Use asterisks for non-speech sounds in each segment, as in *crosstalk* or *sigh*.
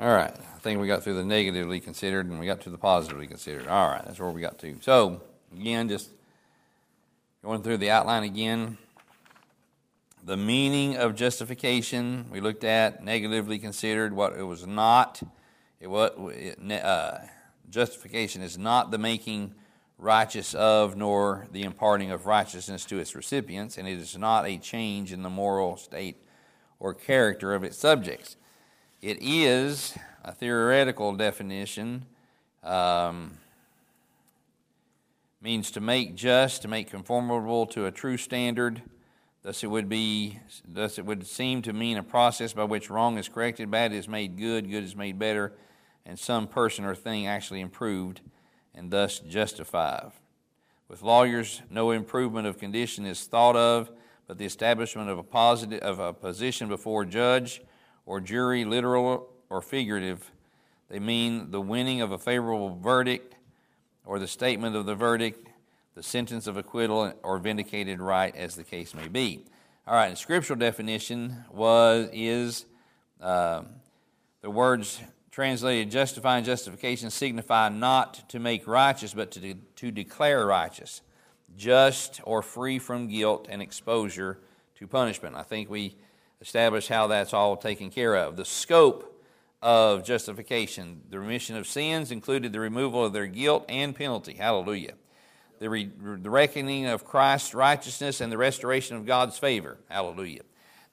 All right. I think we got through the negatively considered and we got to the positively considered. All right. That's where we got to. So, again, just going through the outline again. The meaning of justification, we looked at, negatively considered what it was not. It, what, uh, justification is not the making righteous of, nor the imparting of righteousness to its recipients, and it is not a change in the moral state or character of its subjects. It is a theoretical definition, um, means to make just, to make conformable to a true standard. Thus, it would be. Thus, it would seem to mean a process by which wrong is corrected, bad is made good, good is made better, and some person or thing actually improved, and thus justified. With lawyers, no improvement of condition is thought of, but the establishment of a positive of a position before judge or jury, literal or figurative. They mean the winning of a favorable verdict or the statement of the verdict, the sentence of acquittal or vindicated right, as the case may be. All right, the scriptural definition was is uh, the words translated justify and justification signify not to make righteous, but to, de- to declare righteous, just or free from guilt and exposure to punishment. I think we establish how that's all taken care of. The scope of justification, the remission of sins included the removal of their guilt and penalty. Hallelujah. The, re- the reckoning of Christ's righteousness and the restoration of God's favor. Hallelujah.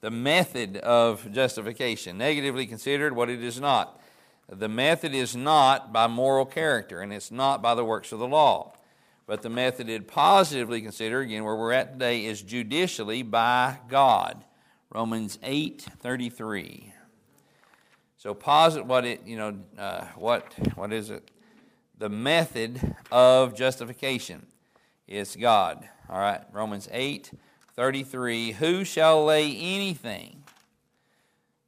The method of justification, negatively considered what it is not. The method is not by moral character, and it's not by the works of the law. But the method it positively considered, again, where we're at today, is judicially by God. Romans 8 33. So posit what it, you know, uh, what, what is it? The method of justification is God. All right, Romans 8 33. Who shall lay anything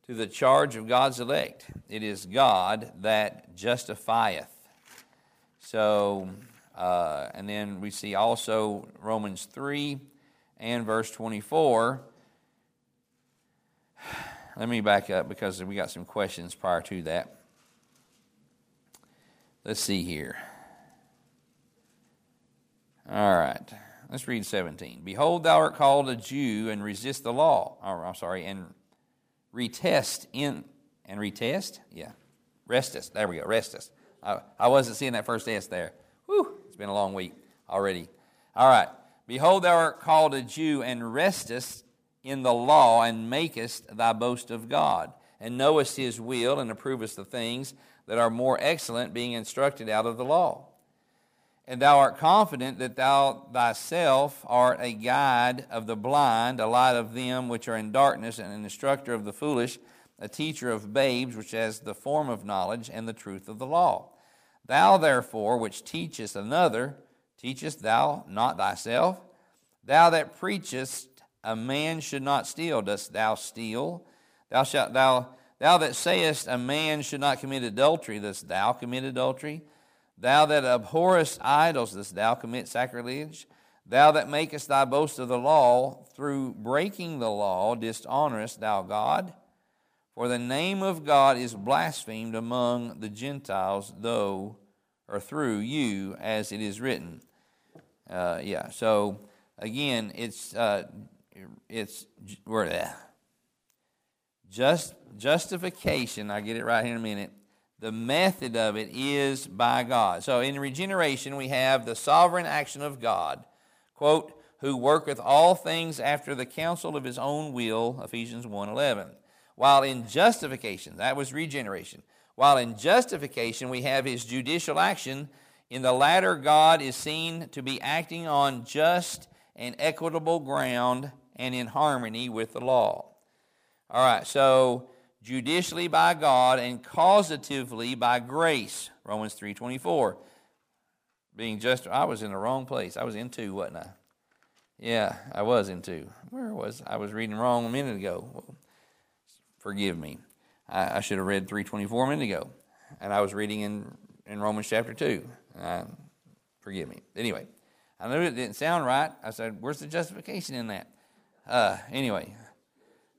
to the charge of God's elect? It is God that justifieth. So, uh, and then we see also Romans 3 and verse 24 let me back up because we got some questions prior to that. Let's see here. All right. Let's read 17. Behold, thou art called a Jew and resist the law. Or, I'm sorry, and retest in, and retest? Yeah. Restest. There we go. Restest. I, I wasn't seeing that first S there. Whew. It's been a long week already. All right. Behold, thou art called a Jew and restest in the law and makest thy boast of God, and knowest his will and approvest the things that are more excellent, being instructed out of the law. And thou art confident that thou thyself art a guide of the blind, a light of them which are in darkness, and an instructor of the foolish, a teacher of babes, which has the form of knowledge and the truth of the law. Thou therefore, which teachest another, teachest thou not thyself? Thou that preachest a man should not steal. Dost thou steal? Thou shalt thou thou that sayest a man should not commit adultery, dost thou commit adultery? Thou that abhorrest idols, dost thou commit sacrilege? Thou that makest thy boast of the law, through breaking the law, dishonorest thou God? For the name of God is blasphemed among the Gentiles, though or through you, as it is written. Uh, yeah, so again, it's uh, it's where that just justification. I get it right here in a minute. The method of it is by God. So in regeneration, we have the sovereign action of God, quote, who worketh all things after the counsel of his own will, Ephesians 1.11. While in justification, that was regeneration. While in justification, we have his judicial action. In the latter, God is seen to be acting on just and equitable ground and in harmony with the law. All right, so judicially by God and causatively by grace. Romans 3:24. Being just I was in the wrong place. I was in 2, wasn't I? Yeah, I was in 2. Where was I was reading wrong a minute ago. Well, forgive me. I, I, should have read 324 a minute ago. And I was reading in, in Romans chapter 2. Uh, forgive me. Anyway, I knew it didn't sound right. I said, Where's the justification in that? Uh, anyway,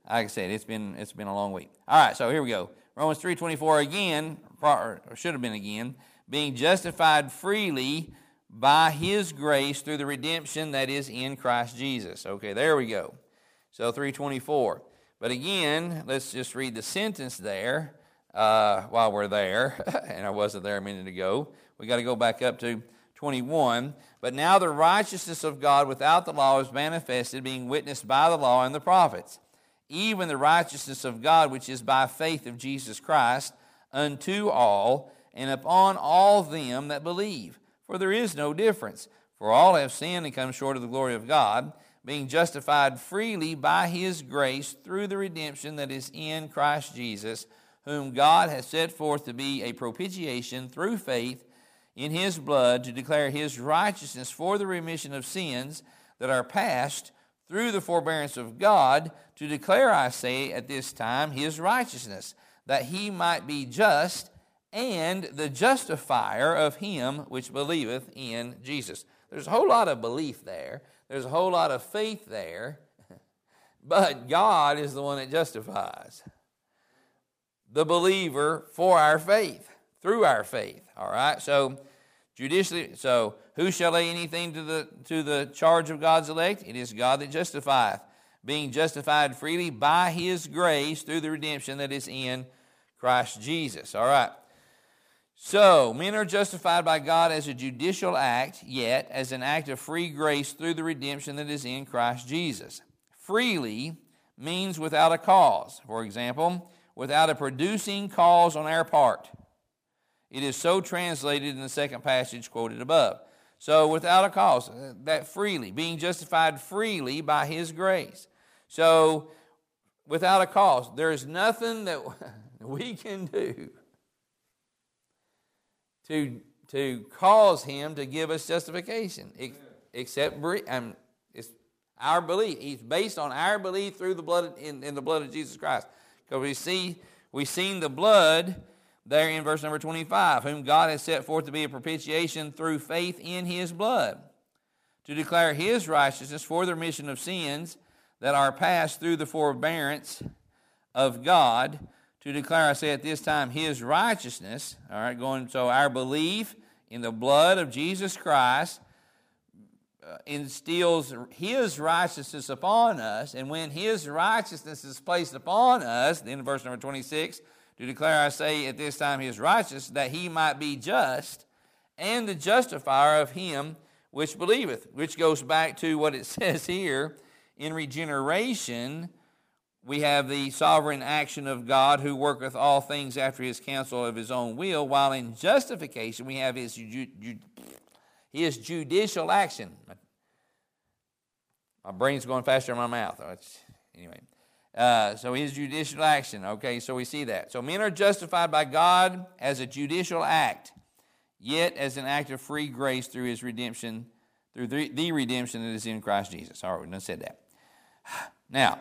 like I said, it's been it's been a long week. All right, so here we go. Romans 3.24 again, or should have been again, being justified freely by his grace through the redemption that is in Christ Jesus. Okay, there we go. So 324. But again, let's just read the sentence there uh, while we're there. *laughs* and I wasn't there a minute ago. We got to go back up to 21. But now the righteousness of God without the law is manifested, being witnessed by the law and the prophets, even the righteousness of God which is by faith of Jesus Christ unto all and upon all them that believe. For there is no difference. For all have sinned and come short of the glory of God, being justified freely by his grace through the redemption that is in Christ Jesus, whom God has set forth to be a propitiation through faith in his blood to declare his righteousness for the remission of sins that are past through the forbearance of God, to declare, I say, at this time, his righteousness, that he might be just and the justifier of him which believeth in Jesus. There's a whole lot of belief there, there's a whole lot of faith there, *laughs* but God is the one that justifies the believer for our faith, through our faith. All right? So, Judicially, so who shall lay anything to the, to the charge of God's elect? It is God that justifieth, being justified freely by his grace through the redemption that is in Christ Jesus. All right. So, men are justified by God as a judicial act, yet as an act of free grace through the redemption that is in Christ Jesus. Freely means without a cause. For example, without a producing cause on our part. It is so translated in the second passage quoted above. So, without a cause, uh, that freely, being justified freely by His grace. So, without a cause, there is nothing that *laughs* we can do to, to cause Him to give us justification, except um, it's our belief. It's based on our belief through the blood in, in the blood of Jesus Christ. Because we see we've seen the blood there in verse number 25, whom God has set forth to be a propitiation through faith in his blood, to declare his righteousness for the remission of sins that are passed through the forbearance of God, to declare, I say at this time, his righteousness. All right, going, so our belief in the blood of Jesus Christ uh, instills his righteousness upon us, and when his righteousness is placed upon us, then verse number 26, to declare, I say, at this time his righteous, that he might be just, and the justifier of him which believeth, which goes back to what it *laughs* says here in regeneration. We have the sovereign action of God who worketh all things after his counsel of his own will, while in justification we have his, his judicial action. My brain's going faster than my mouth. Anyway, uh, so his judicial action. Okay, so we see that. So men are justified by God as a judicial act, yet as an act of free grace through his redemption, through the, the redemption that is in Christ Jesus. All right, we done said that. *sighs* Now,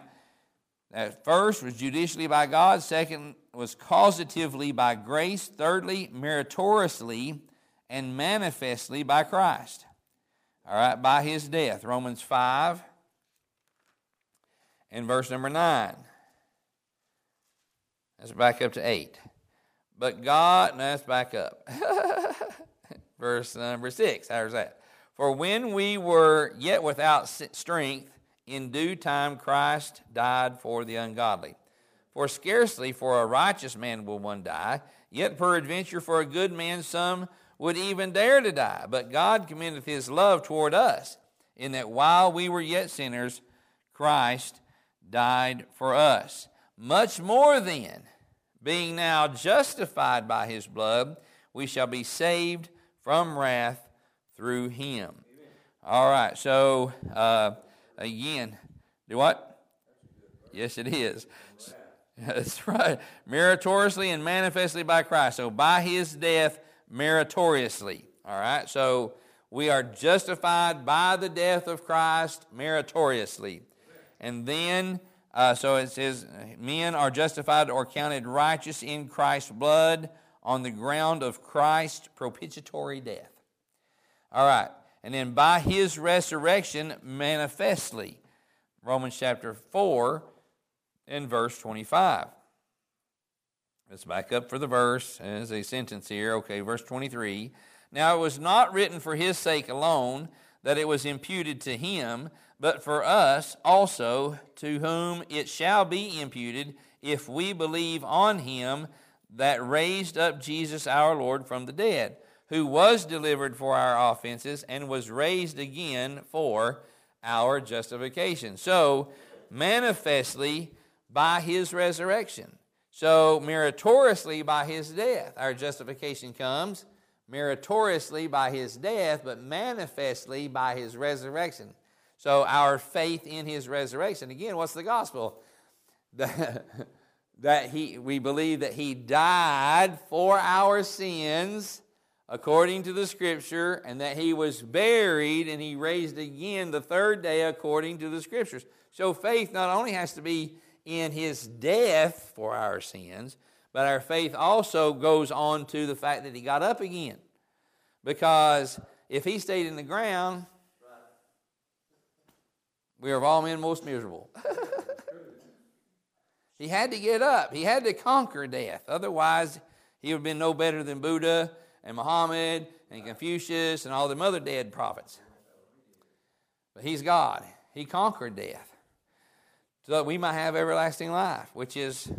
that first was judicially by God. Second was causatively by grace. Thirdly, meritoriously and manifestly by Christ. All right, by his death. Romans 5 in verse number 9. Let's back up to 8. But God, no, let's back up. *laughs* verse number 6. How's that? For when we were yet without strength, in due time Christ died for the ungodly. For scarcely for a righteous man will one die, yet peradventure for a good man some would even dare to die. But God commendeth his love toward us, in that while we were yet sinners, Christ died for us. Much more then, being now justified by his blood, we shall be saved from wrath through him. Amen. All right, so uh, again, do what? Yes, it is. That's right. Meritoriously and manifestly by Christ. So by his death, meritoriously. All right, so we are justified by the death of Christ meritoriously. And then, uh, so it says, men are justified or counted righteous in Christ's blood on the ground of Christ's propitiatory death. All right. And then by his resurrection, manifestly. Romans chapter 4 and verse 25. Let's back up for the verse as a sentence here. Okay, verse 23. Now it was not written for his sake alone that it was imputed to him, but for us also, to whom it shall be imputed if we believe on him that raised up Jesus our Lord from the dead, who was delivered for our offenses and was raised again for our justification. So, manifestly by his resurrection. So, meritoriously by his death, our justification comes meritoriously by his death, but manifestly by his resurrection. So, our faith in his resurrection. Again, what's the gospel? *laughs* that he, we believe that he died for our sins according to the scripture, and that he was buried and he raised again the third day according to the scriptures. So, faith not only has to be in his death for our sins, but our faith also goes on to the fact that he got up again. Because if he stayed in the ground, we are of all men most miserable. he had to get up, he had to conquer death. Otherwise, he would have been no better than Buddha and Muhammad and Confucius and all them other dead prophets. But he's God. He conquered death so that we might have everlasting life, which is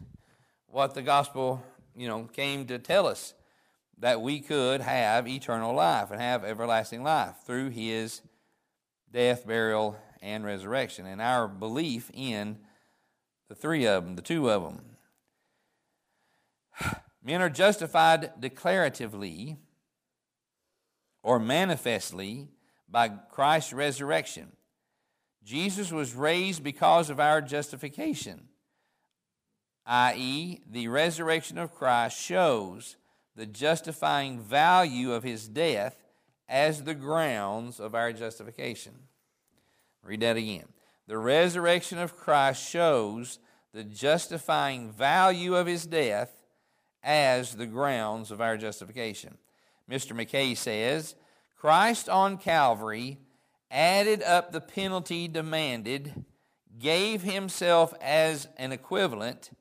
what the gospel, you know, came to tell us that we could have eternal life and have everlasting life through his death, burial, and resurrection. And our belief in the three of them, the two of them. *sighs* Men are justified declaratively or manifestly by Christ's resurrection. Jesus was raised because of our justification, i.e., the resurrection of Christ shows the justifying value of his death as the grounds of our justification. Read that again. The resurrection of Christ shows the justifying value of his death as the grounds of our justification. Mr. McKay says Christ on Calvary added up the penalty demanded, gave himself as an equivalent,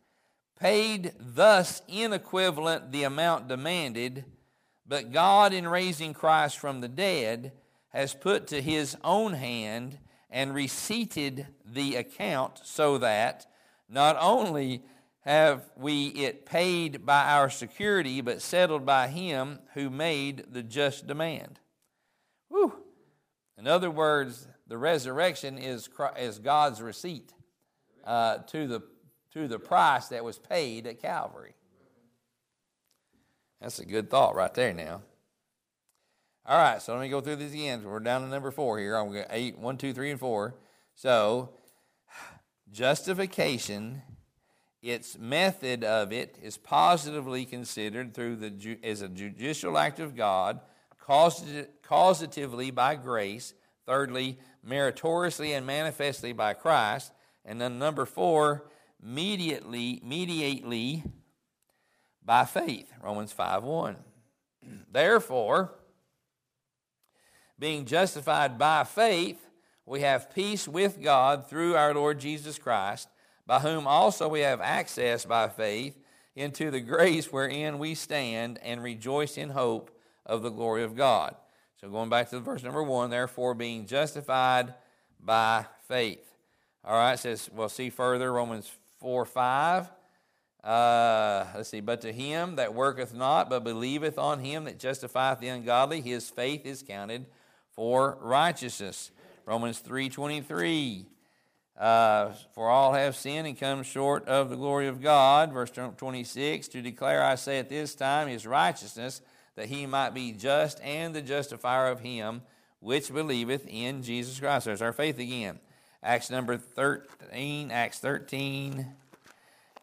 paid thus in equivalent the amount demanded, but God, in raising Christ from the dead, has put to his own hand and receipted the account so that not only have we it paid by our security, but settled by him who made the just demand. Whew. In other words, the resurrection is, is God's receipt uh, to, the, to the price that was paid at Calvary. That's a good thought right there now. All right, so let me go through these again. We're down to number four here. I'm going to eight, one, two, three, and four. So, justification, its method of it is positively considered through the as a judicial act of God causatively by grace, thirdly, meritoriously and manifestly by Christ, and then number four, mediately, mediately by faith. Romans 5 1. *clears throat* Therefore, being justified by faith, we have peace with God through our Lord Jesus Christ, by whom also we have access by faith into the grace wherein we stand and rejoice in hope of the glory of God. So going back to verse number one, therefore being justified by faith. All right, it says, we'll see further, Romans 4 5. Uh, let's see, but to him that worketh not, but believeth on him that justifieth the ungodly, his faith is counted for righteousness. Romans 3.23, Uh, for all have sinned and come short of the glory of God. Verse 26 To declare, I say at this time, his righteousness that he might be just and the justifier of him which believeth in Jesus Christ. There's our faith again. Acts number 13, Acts 13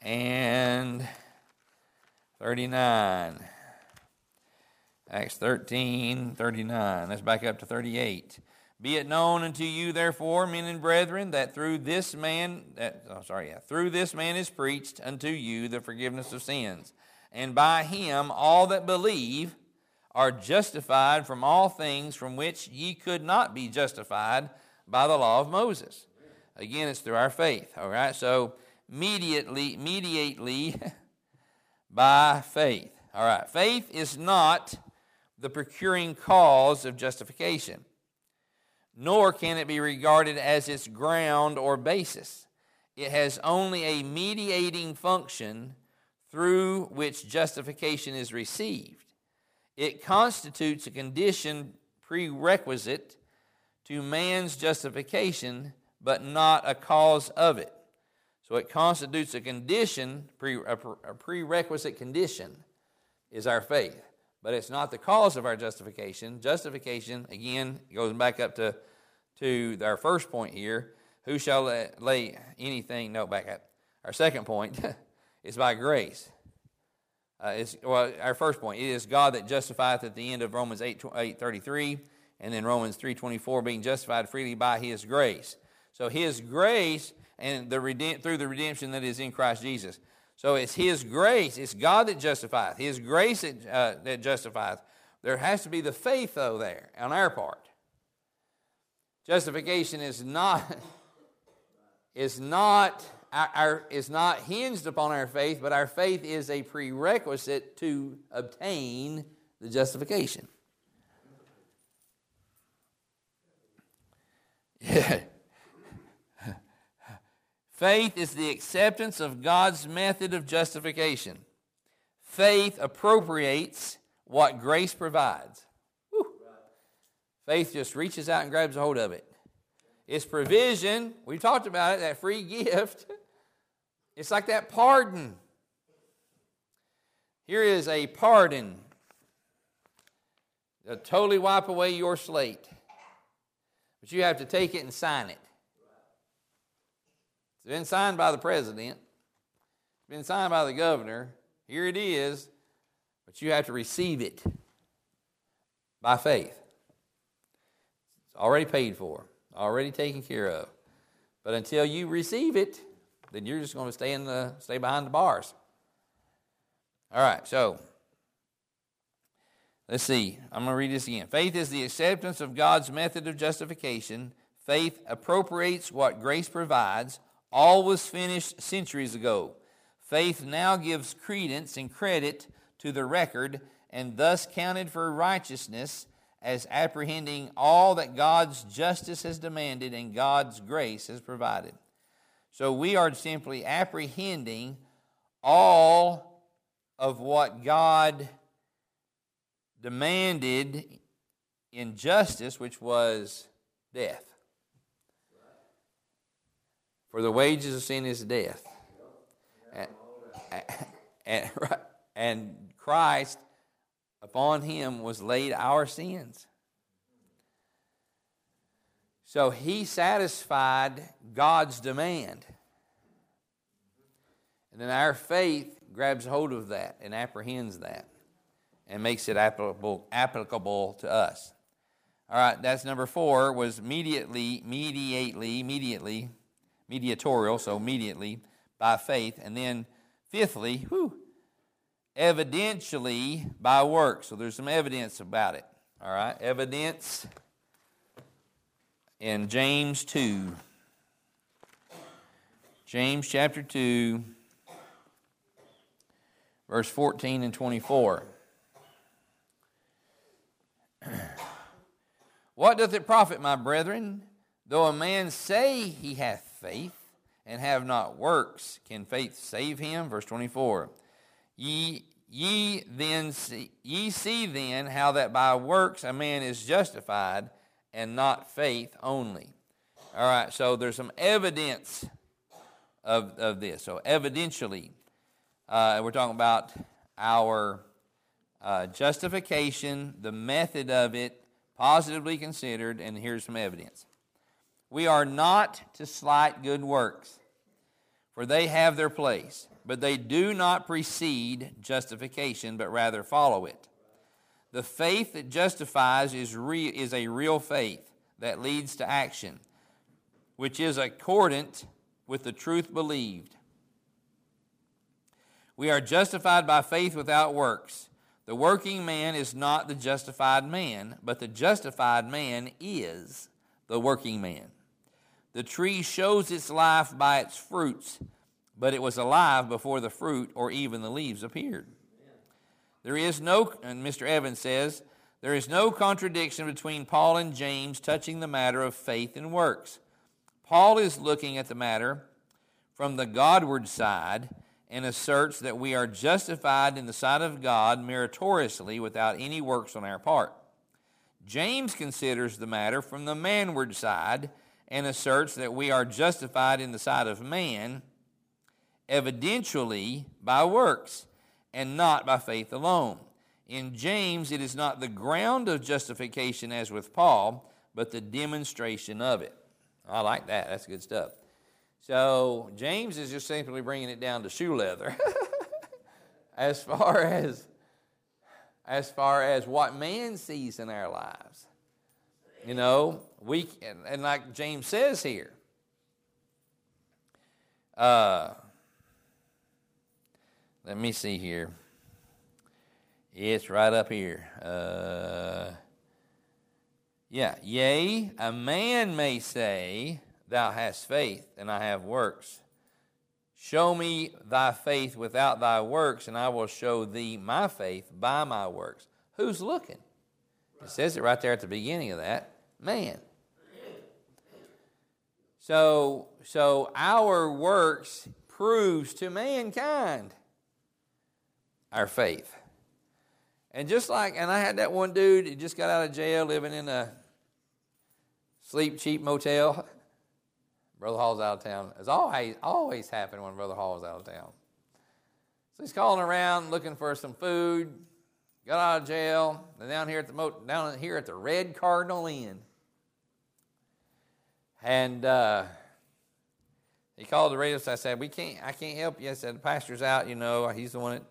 and 39. Acts 13, 39. Let's back up to 38. Be it known unto you, therefore, men and brethren, that through this man, that, oh, sorry, yeah, through this man is preached unto you the forgiveness of sins, and by him all that believe are justified from all things from which ye could not be justified by the law of Moses. Again, it's through our faith. All right. So mediately, mediately, *laughs* by faith. All right, faith is not the procuring cause of justification, nor can it be regarded as its ground or basis. It has only a mediating function through which justification is received. It constitutes a condition prerequisite to man's justification, but not a cause of it. So it constitutes a condition, a prerequisite condition is our faith. But it's not the cause of our justification. Justification, again, goes back up to, to our first point here. Who shall lay anything? No, back up. Our second point *laughs* is by grace. Uh, it's, well, our first point, it is God that justifieth at the end of Romans 8, 8 33, and then Romans 3 24, being justified freely by his grace. So his grace and the redemp- through the redemption that is in Christ Jesus. So it's His grace. It's God that justifieth. His grace that, uh, that justifieth. There has to be the faith, though, there on our part. Justification is not *laughs* is not our, our, is not hinged upon our faith, but our faith is a prerequisite to obtain the justification. *laughs* Yeah. Faith is the acceptance of God's method of justification. Faith appropriates what grace provides. Faith just reaches out and grabs a hold of it. It's provision. We talked about it, that free *laughs* gift. It's like that pardon. Here is a pardon to totally wipe away your slate. But you have to take it and sign it. It's been signed by the president, it's been signed by the governor. Here it is, but you have to receive it by faith. It's already paid for, already taken care of. But until you receive it, then you're just going to stay in the stay behind the bars. All right, so let's see. I'm going to read this again. Faith is the acceptance of God's method of justification. Faith appropriates what grace provides. All was finished centuries ago. Faith now gives credence and credit to the record and thus counted for righteousness as apprehending all that God's justice has demanded and God's grace has provided. So we are simply apprehending all of what God demanded in justice, which was death. For the wages of sin is death. And, and, Christ, upon him was laid our sins. So he satisfied God's demand. And then our faith grabs hold of that and apprehends that and makes it applicable, applicable to us. All right, that's number four, was immediately, immediately, immediately mediatorial, so immediately by faith. And then fifthly, whew, evidentially by work. So there's some evidence about it. All right, evidence in James 2. James chapter 2, verse 14 and 24. *clears throat* What doth it profit, my brethren, though a man say he hath faith and have not works, can faith save him? Verse 24. Ye, ye then see, ye see then how that by works a man is justified and not faith only. All right, so there's some evidence of, of this. So evidentially, uh, we're talking about our uh, justification, the method of it, positively considered, and here's some evidence. We are not to slight good works, for they have their place, but they do not precede justification, but rather follow it. The faith that justifies is, re- is a real faith that leads to action, which is accordant with the truth believed. We are justified by faith without works. The working man is not the justified man, but the justified man is the working man. The tree shows its life by its fruits, but it was alive before the fruit or even the leaves appeared. There is no, and Mr. Evans says, there is no contradiction between Paul and James touching the matter of faith and works. Paul is looking at the matter from the Godward side and asserts that we are justified in the sight of God meritoriously without any works on our part. James considers the matter from the manward side and asserts that we are justified in the sight of man, evidentially by works, and not by faith alone. In James, it is not the ground of justification as with Paul, but the demonstration of it. I like that. That's good stuff. So James is just simply bringing it down to shoe leather *laughs* as far as as far as what man sees in our lives. You know, we and, and like James says here. Uh, let me see here. It's right up here. Uh, yeah, yea, a man may say, Thou hast faith, and I have works. Show me thy faith without thy works, and I will show thee my faith by my works. Who's looking? It says it right there at the beginning of that. Man. So, so our works proves to mankind our faith. And just like, and I had that one dude, he just got out of jail living in a sleep cheap motel. *laughs* Brother Hall's out of town. It's always, always happened when Brother Hall was out of town. So he's calling around looking for some food. Got out of jail. They're down here at the mo- down here at the Red Cardinal Inn. And uh, he called the radio. I said, "We can't. I can't help you." I said, "The pastor's out. You know, he's the one that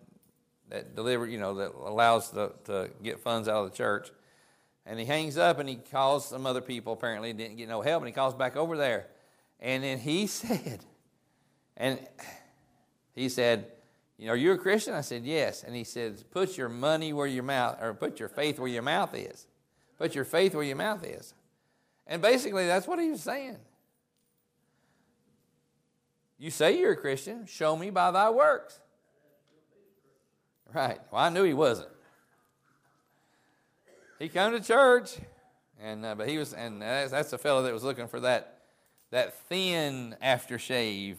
that deliver. You know, that allows the, to get funds out of the church." And he hangs up and he calls some other people. Apparently, didn't get no help. And he calls back over there. And then he *laughs* said, and he said, are you a Christian? I said, yes. And he said, put your money where your mouth, or put your faith where your mouth is. Put your faith where your mouth is. And basically, that's what he was saying. You say you're a Christian, show me by thy works. Right. Well, I knew he wasn't. He come to church, and uh, but he was, and that's, that's the fellow that was looking for that that thin aftershave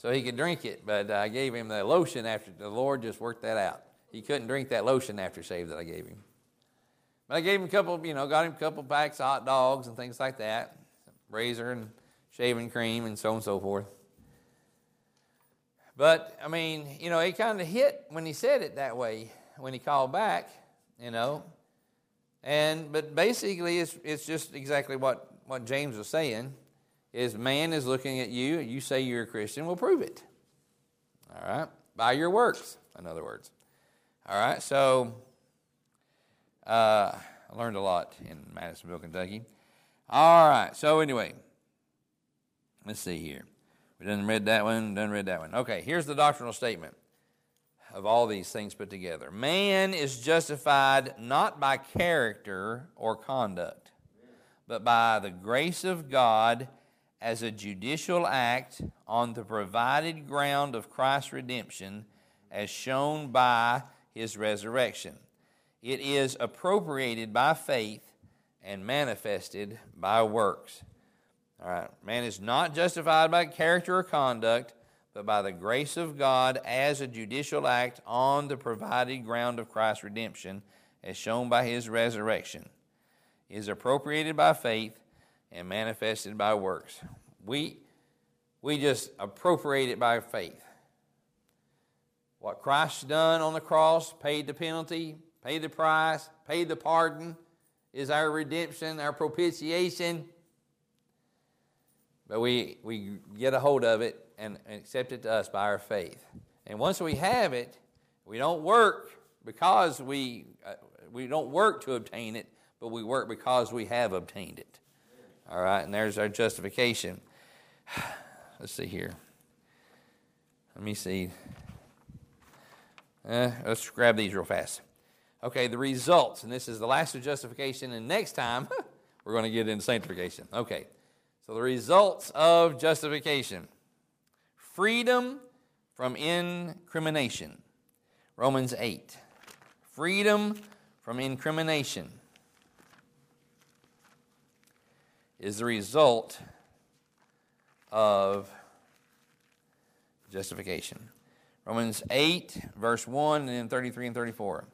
so he could drink it. But I gave him the lotion after the Lord just worked that out. He couldn't drink that lotion after shave that I gave him. But I gave him a couple, you know, got him a couple packs of hot dogs and things like that, razor and shaving cream and so on and so forth. But I mean, you know, he kind of hit when he said it that way when he called back, you know. And but basically, it's it's just exactly what what James was saying is man is looking at you, and you say you're a Christian, well, prove it. All right? By your works, in other words. All right? So, uh, I learned a lot in Madisonville, Kentucky. All right. So, anyway, let's see here. We done read that one, done read that one. Okay, here's the doctrinal statement of all these things put together. Man is justified not by character or conduct, but by the grace of God as a judicial act on the provided ground of Christ's redemption as shown by his resurrection. It is appropriated by faith and manifested by works. All right, man is not justified by character or conduct, but by the grace of God as a judicial act on the provided ground of Christ's redemption as shown by his resurrection. It is appropriated by faith and manifested by works. We, we just appropriate it by faith. What Christ's done on the cross, paid the penalty, paid the price, paid the pardon, is our redemption, our propitiation. But we, we get a hold of it and, and accept it to us by our faith. And once we have it, we don't work because we, uh, we don't work to obtain it, but we work because we have obtained it. All right, and there's our justification. *sighs* Let's see here. Let me see. Uh, let's grab these real fast. Okay, the results, and this is the last of justification, and next time *laughs* we're going to get into sanctification. Okay, so the results of justification freedom from incrimination. Romans 8. freedom from incrimination is the result of justification. Romans 8, verse 1, and then 33 and 34.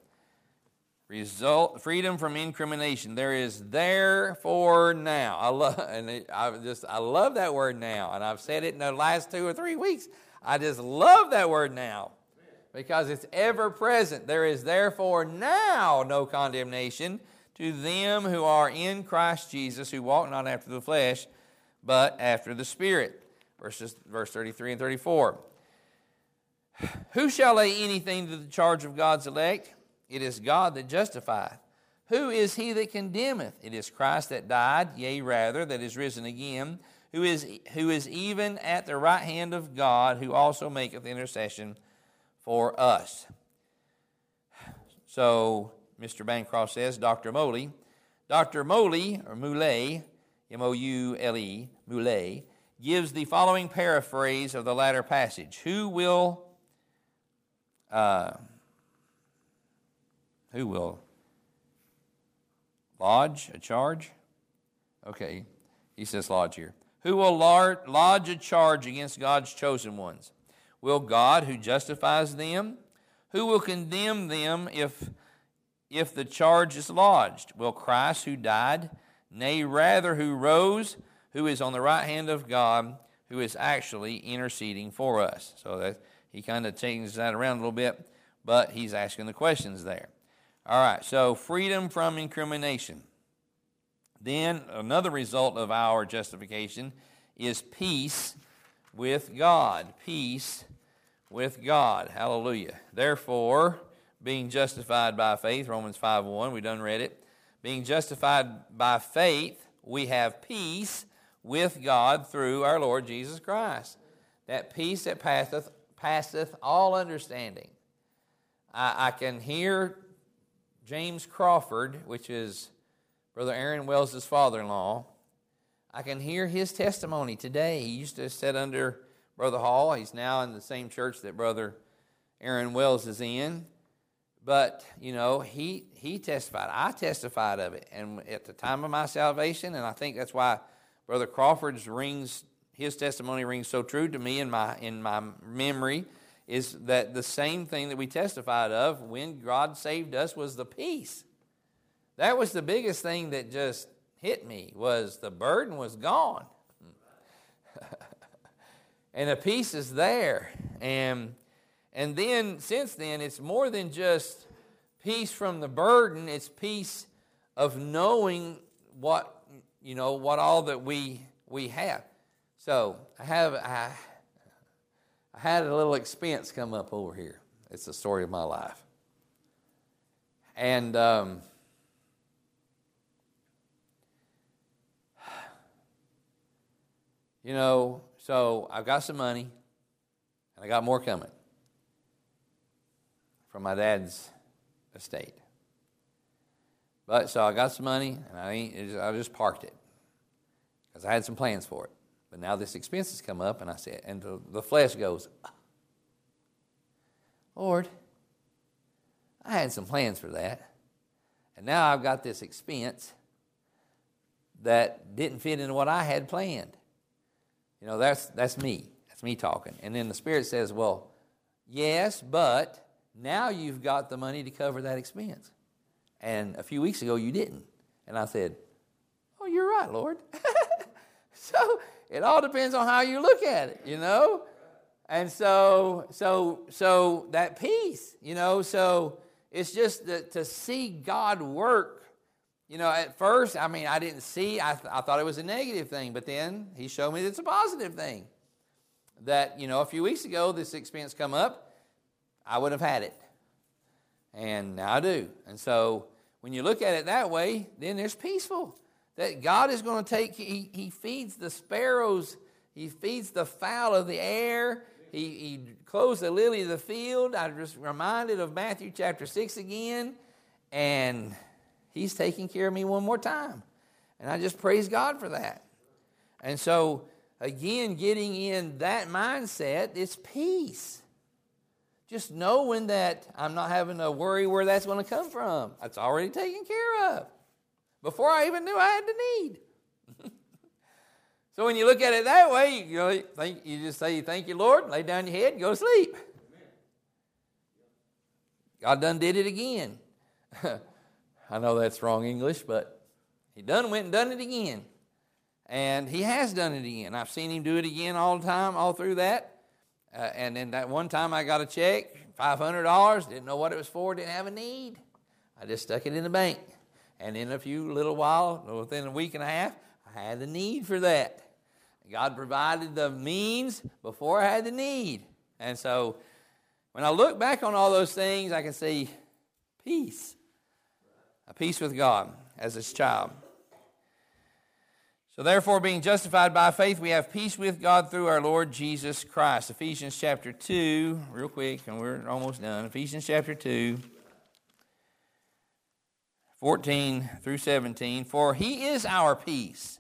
Result freedom from incrimination. There is therefore now. I love and I just I love that word now, and I've said it in the last two or three weeks. I just love that word now because it's ever present. There is therefore now no condemnation to them who are in Christ Jesus, who walk not after the flesh, but after the Spirit. Verses, verse 33 and 34. Who shall lay anything to the charge of God's elect? It is God that justifieth. Who is he that condemneth? It is Christ that died, yea, rather, that is risen again, who is, who is even at the right hand of God, who also maketh intercession for us. So, Mr. Bancroft says, Dr. Moule, Dr. Moule, or Moule, M O U L E, Moule, gives the following paraphrase of the latter passage Who will. Uh, who will lodge a charge? Okay, he says lodge here. Who will lodge a charge against God's chosen ones? Will God, who justifies them? Who will condemn them if, if the charge is lodged? Will Christ, who died, nay, rather, who rose, who is on the right hand of God, who is actually interceding for us? So that he kind of changes that around a little bit, but he's asking the questions there. All right, so freedom from incrimination. Then another result of our justification is peace with God. Peace with God. Hallelujah. Therefore, being justified by faith, Romans 5 1, we done read it. Being justified by faith, we have peace with God through our Lord Jesus Christ. That peace that passeth, passeth all understanding. I, I can hear James Crawford, which is Brother Aaron Wells' father in law, I can hear his testimony today. He used to sit under Brother Hall. He's now in the same church that Brother Aaron Wells is in. But, you know, he, he testified. I testified of it. And at the time of my salvation, and I think that's why Brother Crawford's rings, his testimony rings so true to me in my, in my memory is that the same thing that we testified of when God saved us was the peace. That was the biggest thing that just hit me was the burden was gone. *laughs* and the peace is there. And and then since then it's more than just peace from the burden, it's peace of knowing what you know what all that we we have. So I have I I had a little expense come up over here. It's the story of my life. And um, you know, so I've got some money, and I got more coming from my dad's estate. But so I got some money, and I, I just parked it because I had some plans for it. But now this expense has come up, and I said, and the, the flesh goes, Lord, I had some plans for that. And now I've got this expense that didn't fit into what I had planned. You know, that's, that's me. That's me talking. And then the Spirit says, Well, yes, but now you've got the money to cover that expense. And a few weeks ago you didn't. And I said, Oh, you're right, Lord. *laughs* so it all depends on how you look at it, you know? And so, so, so that peace, you know, so it's just that to see God work. You know, at first, I mean, I didn't see, I, th- I thought it was a negative thing, but then he showed me that it's a positive thing. That, you know, a few weeks ago, this expense come up, I would have had it. And now I do. And so when you look at it that way, then there's peaceful that God is going to take, he, he feeds the sparrows, he feeds the fowl of the air, he, he clothes the lily of the field. I'm just reminded of Matthew chapter 6 again, and he's taking care of me one more time. And I just praise God for that. And so, again, getting in that mindset, it's peace. Just knowing that I'm not having to worry where that's going to come from. That's already taken care of before I even knew I had the need. *laughs* so when you look at it that way, you, know, think, you just say, Thank you, Lord, lay down your head, and go to sleep. God done did it again. *laughs* I know that's wrong English, but he done went and done it again. And he has done it again. I've seen him do it again all the time, all through that. Uh, and then that one time I got a check, $500, didn't know what it was for, didn't have a need. I just stuck it in the bank. And in a few little while, within a week and a half, I had the need for that. God provided the means before I had the need. And so when I look back on all those things, I can see peace. A peace with God as his child. So, therefore, being justified by faith, we have peace with God through our Lord Jesus Christ. Ephesians chapter 2, real quick, and we're almost done. Ephesians chapter 2, 14 through 17. For he is our peace,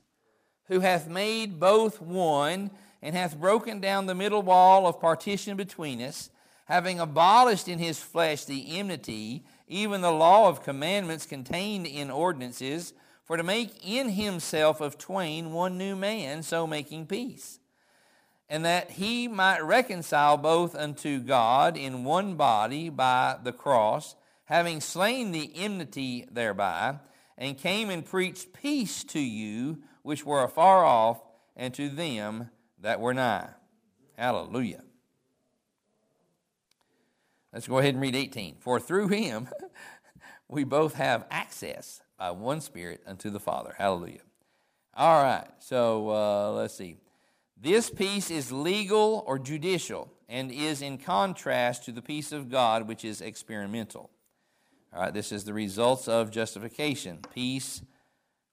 who hath made both one, and hath broken down the middle wall of partition between us, having abolished in his flesh the enmity, even the law of commandments contained in ordinances for to make in himself of twain one new man, so making peace, and that he might reconcile both unto God in one body by the cross, having slain the enmity thereby, and came and preached peace to you which were afar off, and to them that were nigh. Hallelujah. Let's go ahead and read 18. For through him *laughs* we both have access by one Spirit unto the Father. Hallelujah. All right, so uh, let's see. This peace is legal or judicial and is in contrast to the peace of God, which is experimental. All right, this is the results of justification peace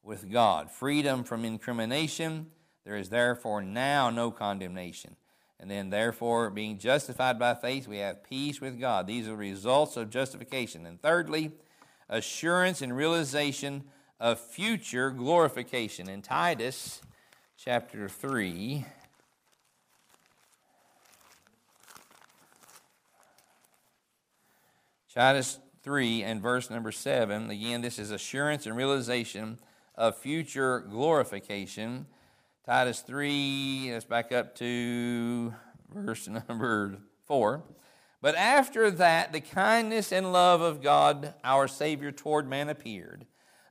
with God, freedom from incrimination. There is therefore now no condemnation. And then, therefore, being justified by faith, we have peace with God. These are the results of justification. And thirdly, assurance and realization of future glorification. In Titus chapter 3, Titus 3 and verse number 7, again, this is assurance and realization of future glorification. Titus 3, let's back up to verse *laughs* number 4. But after that, the kindness and love of God our Savior toward man appeared,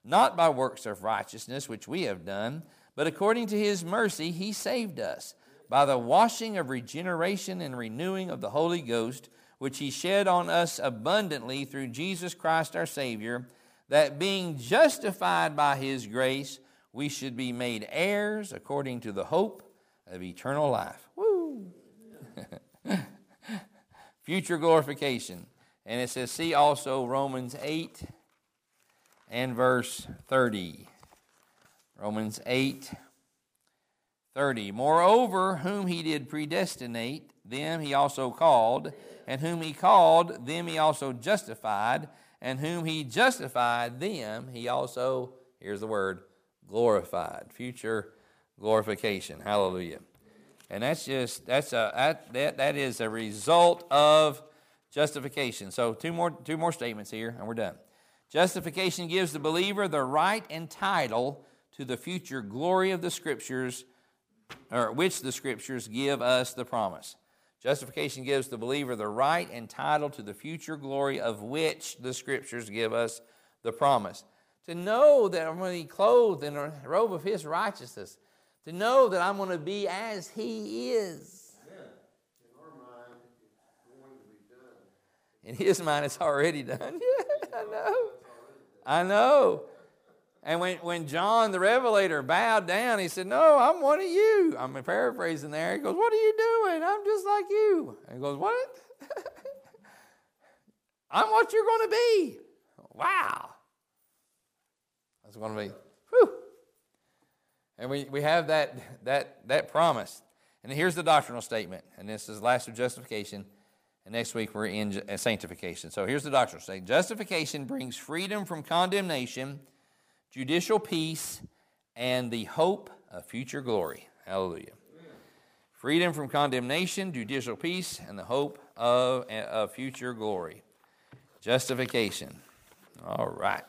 not by works of righteousness which we have done, but according to his mercy he saved us, by the washing of regeneration and renewing of the Holy Ghost, which he shed on us abundantly through Jesus Christ our Savior, that being justified by his grace, we should be made heirs according to the hope of eternal life. Woo! *laughs* future glorification. And it says, see also Romans 8 and verse 30. Romans 8, 30. Moreover, whom he did predestinate, them he also called, and whom he called, them he also justified, and whom he justified, them he also, here's the word, glorified. Future glorification. Hallelujah. And that's just that's a that, that is a result of justification. So two more two more statements here and we're done. Justification gives the believer the right and title to the future glory of the scriptures or which the scriptures give us the promise. Justification gives the believer the right and title to the future glory of which the scriptures give us the promise. To know that I'm going to be clothed in a robe of his righteousness to know that I'm going to be as He is. In his mind, it's already done. *laughs* yeah, I know. I know. And when, when John the Revelator bowed down, he said, No, I'm one of you. I'm paraphrasing there. He goes, What are you doing? I'm just like you. And he goes, What? *laughs* I'm what you're going to be. Wow. That's going to be. Whew. And we, we have that, that, that promise. And here's the doctrinal statement. And this is last of justification. And next week we're in uh, sanctification. So here's the doctrinal statement Justification brings freedom from condemnation, judicial peace, and the hope of future glory. Hallelujah. freedom from condemnation, judicial peace, and the hope of, of future glory. Justification. All right.